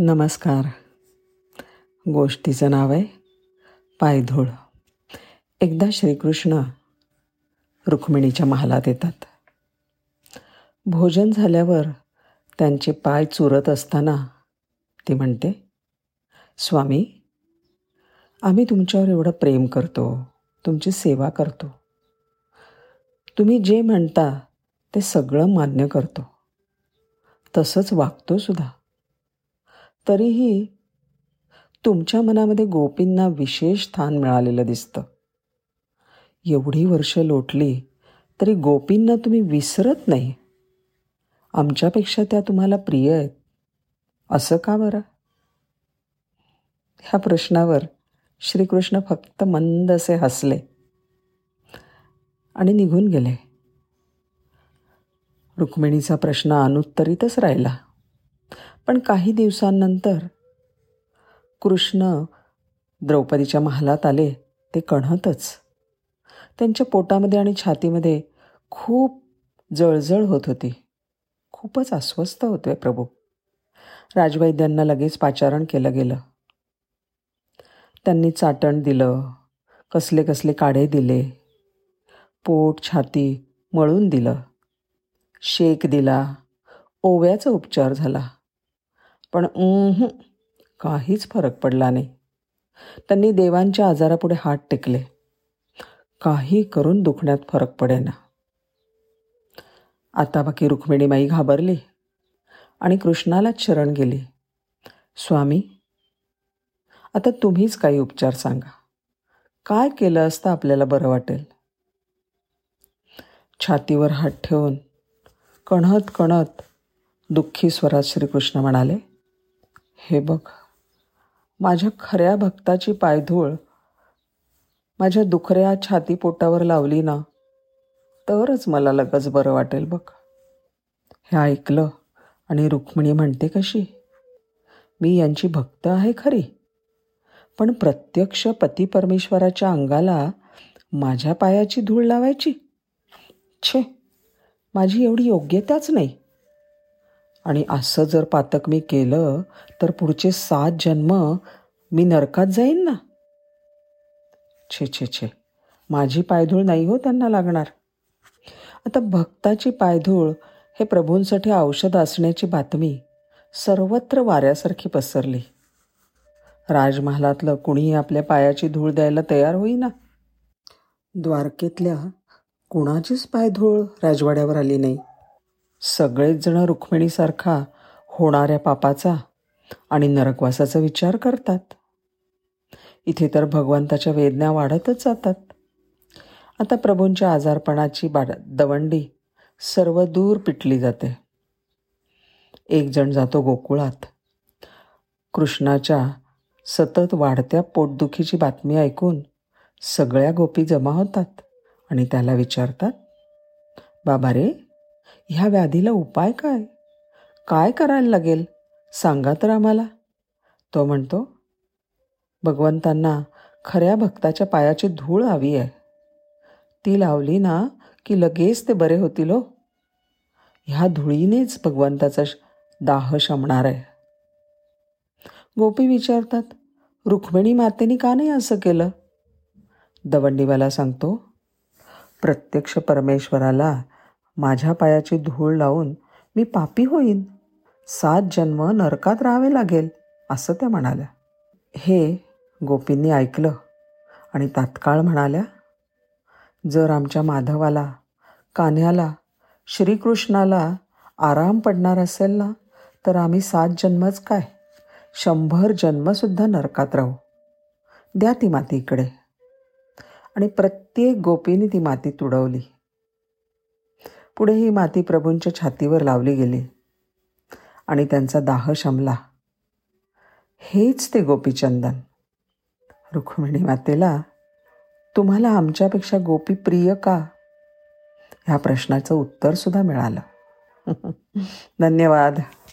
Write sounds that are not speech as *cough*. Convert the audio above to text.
नमस्कार. गोष्टीचं नाव आहे पायधूळ. एकदा श्रीकृष्ण रुक्मिणीच्या महालात येतात. भोजन झाल्यावर त्यांचे पाय चुरत असताना ती म्हणते स्वामी आम्ही तुमच्यावर एवढं प्रेम करतो तुमची सेवा करतो. तुम्ही जे म्हणता ते सगळं मान्य करतो. तसंच वागतो सुद्धा. तरीही तुमच्या मनामध्ये गोपींना विशेष स्थान मिळालेलं दिसतं. एवढी वर्ष लोटली तरी गोपींना तुम्ही विसरत नाही. आमच्यापेक्षा त्या तुम्हाला प्रिय आहेत. असं का बरं? ह्या प्रश्नावर श्रीकृष्ण फक्त मंद असे हसले आणि निघून गेले. रुक्मिणीचा प्रश्न अनुत्तरितच राहिला. पण काही दिवसांनंतर कृष्ण द्रौपदीच्या महालात आले ते कणहतच. त्यांच्या पोटामध्ये आणि छातीमध्ये खूप जळजळ होत होती. खूपच अस्वस्थ होते प्रभू. राजवैद्यांना लगेच पाचारण केलं गेलं. त्यांनी चाटण दिलं कसले कसले काढे दिले पोट छाती मळून दिलं. शेक दिला ओव्याचा उपचार झाला. पण काहीच फरक पडला नाही. त्यांनी देवांच्या आजारापुढे हात टेकले. काही करून दुखण्यात फरक पडेना. आता बाकी रुक्मिणीमाई घाबरली आणि कृष्णालाच शरण गेली. स्वामी आता तुम्हीच काही उपचार सांगा. काय केलं असतं आपल्याला बरं वाटेल? छातीवर हात ठेवून कणत कणत दुःखी स्वरात श्रीकृष्ण म्हणाले हे बघ. माझ्या खऱ्या भक्ताची पायधूळ माझ्या दुखऱ्या छाती पोटावर लावली ना तरच मला लगच बरं वाटेल बघ. हे ऐकलं आणि रुक्मिणी म्हणते कशी मी यांची भक्त आहे खरी पण प्रत्यक्ष पती परमेश्वराच्या अंगाला माझ्या पायाची धूळ लावायची? छे माझी एवढी योग्यताच नाही. आणि असं जर पातक मी केलं तर पुढचे सात जन्म मी नरकात जाईन ना? छे छे छे. माझी पायधूळ नाही हो त्यांना लागणार. आता भक्ताची पायधूळ हे प्रभूंसाठी औषध असण्याची बातमी सर्वत्र वाऱ्यासारखी पसरली. राजमहालातलं कुणीही आपल्या पायाची धूळ द्यायला तयार होईना. द्वारकेतल्या कुणाचीच पायधूळ राजवाड्यावर आली नाही. सगळेच जण रुक्मिणीसारखा होणाऱ्या पापाचा आणि नरकवासाचा विचार करतात. इथे तर भगवंताच्या वेदना वाढतच जातात. आता प्रभूंच्या आजारपणाची बाड दवंडी सर्व दूर पिटली जाते. एक जण जातो गोकुळात. कृष्णाच्या सतत वाढत्या पोटदुखीची बातमी ऐकून सगळ्या गोपी जमा होतात आणि त्याला विचारतात बाबा रे ह्या व्याधीला उपाय काय? काय करायला लागेल? सांगा तर आम्हाला. तो म्हणतो भगवंतांना खऱ्या भक्ताच्या पायाची धूळ हवी आहे. ती लावली ना की लगेच ते बरे होतील हो. ह्या धुळीनेच भगवंताचा दाह शमणार आहे. गोपी विचारतात रुक्मिणी मातेने का नाही असं केलं? दवंडीवाला सांगतो प्रत्यक्ष परमेश्वराला माझ्या पायाची धूळ लावून मी पापी होईन. सात जन्म नरकात राहावे लागेल असं त्या म्हणाल्या. हे गोपींनी ऐकलं आणि तात्काळ म्हणाल्या जर आमच्या माधवाला कान्ह्याला श्रीकृष्णाला आराम पडणार असेल ना तर आम्ही सात जन्मच काय? शंभर जन्मसुद्धा नरकात राहू. द्या ती माती इकडे. आणि प्रत्येक गोपीने ती माती तुडवली. पुढे ही माती प्रभूंच्या छातीवर लावली गेली. आणि त्यांचा दाह शमला. हेच ते गोपीचंदन रुक्मिणी मातेला तुम्हाला आमच्यापेक्षा गोपी प्रिय का? ह्या प्रश्नाचं उत्तरसुद्धा मिळालं. *laughs* धन्यवाद.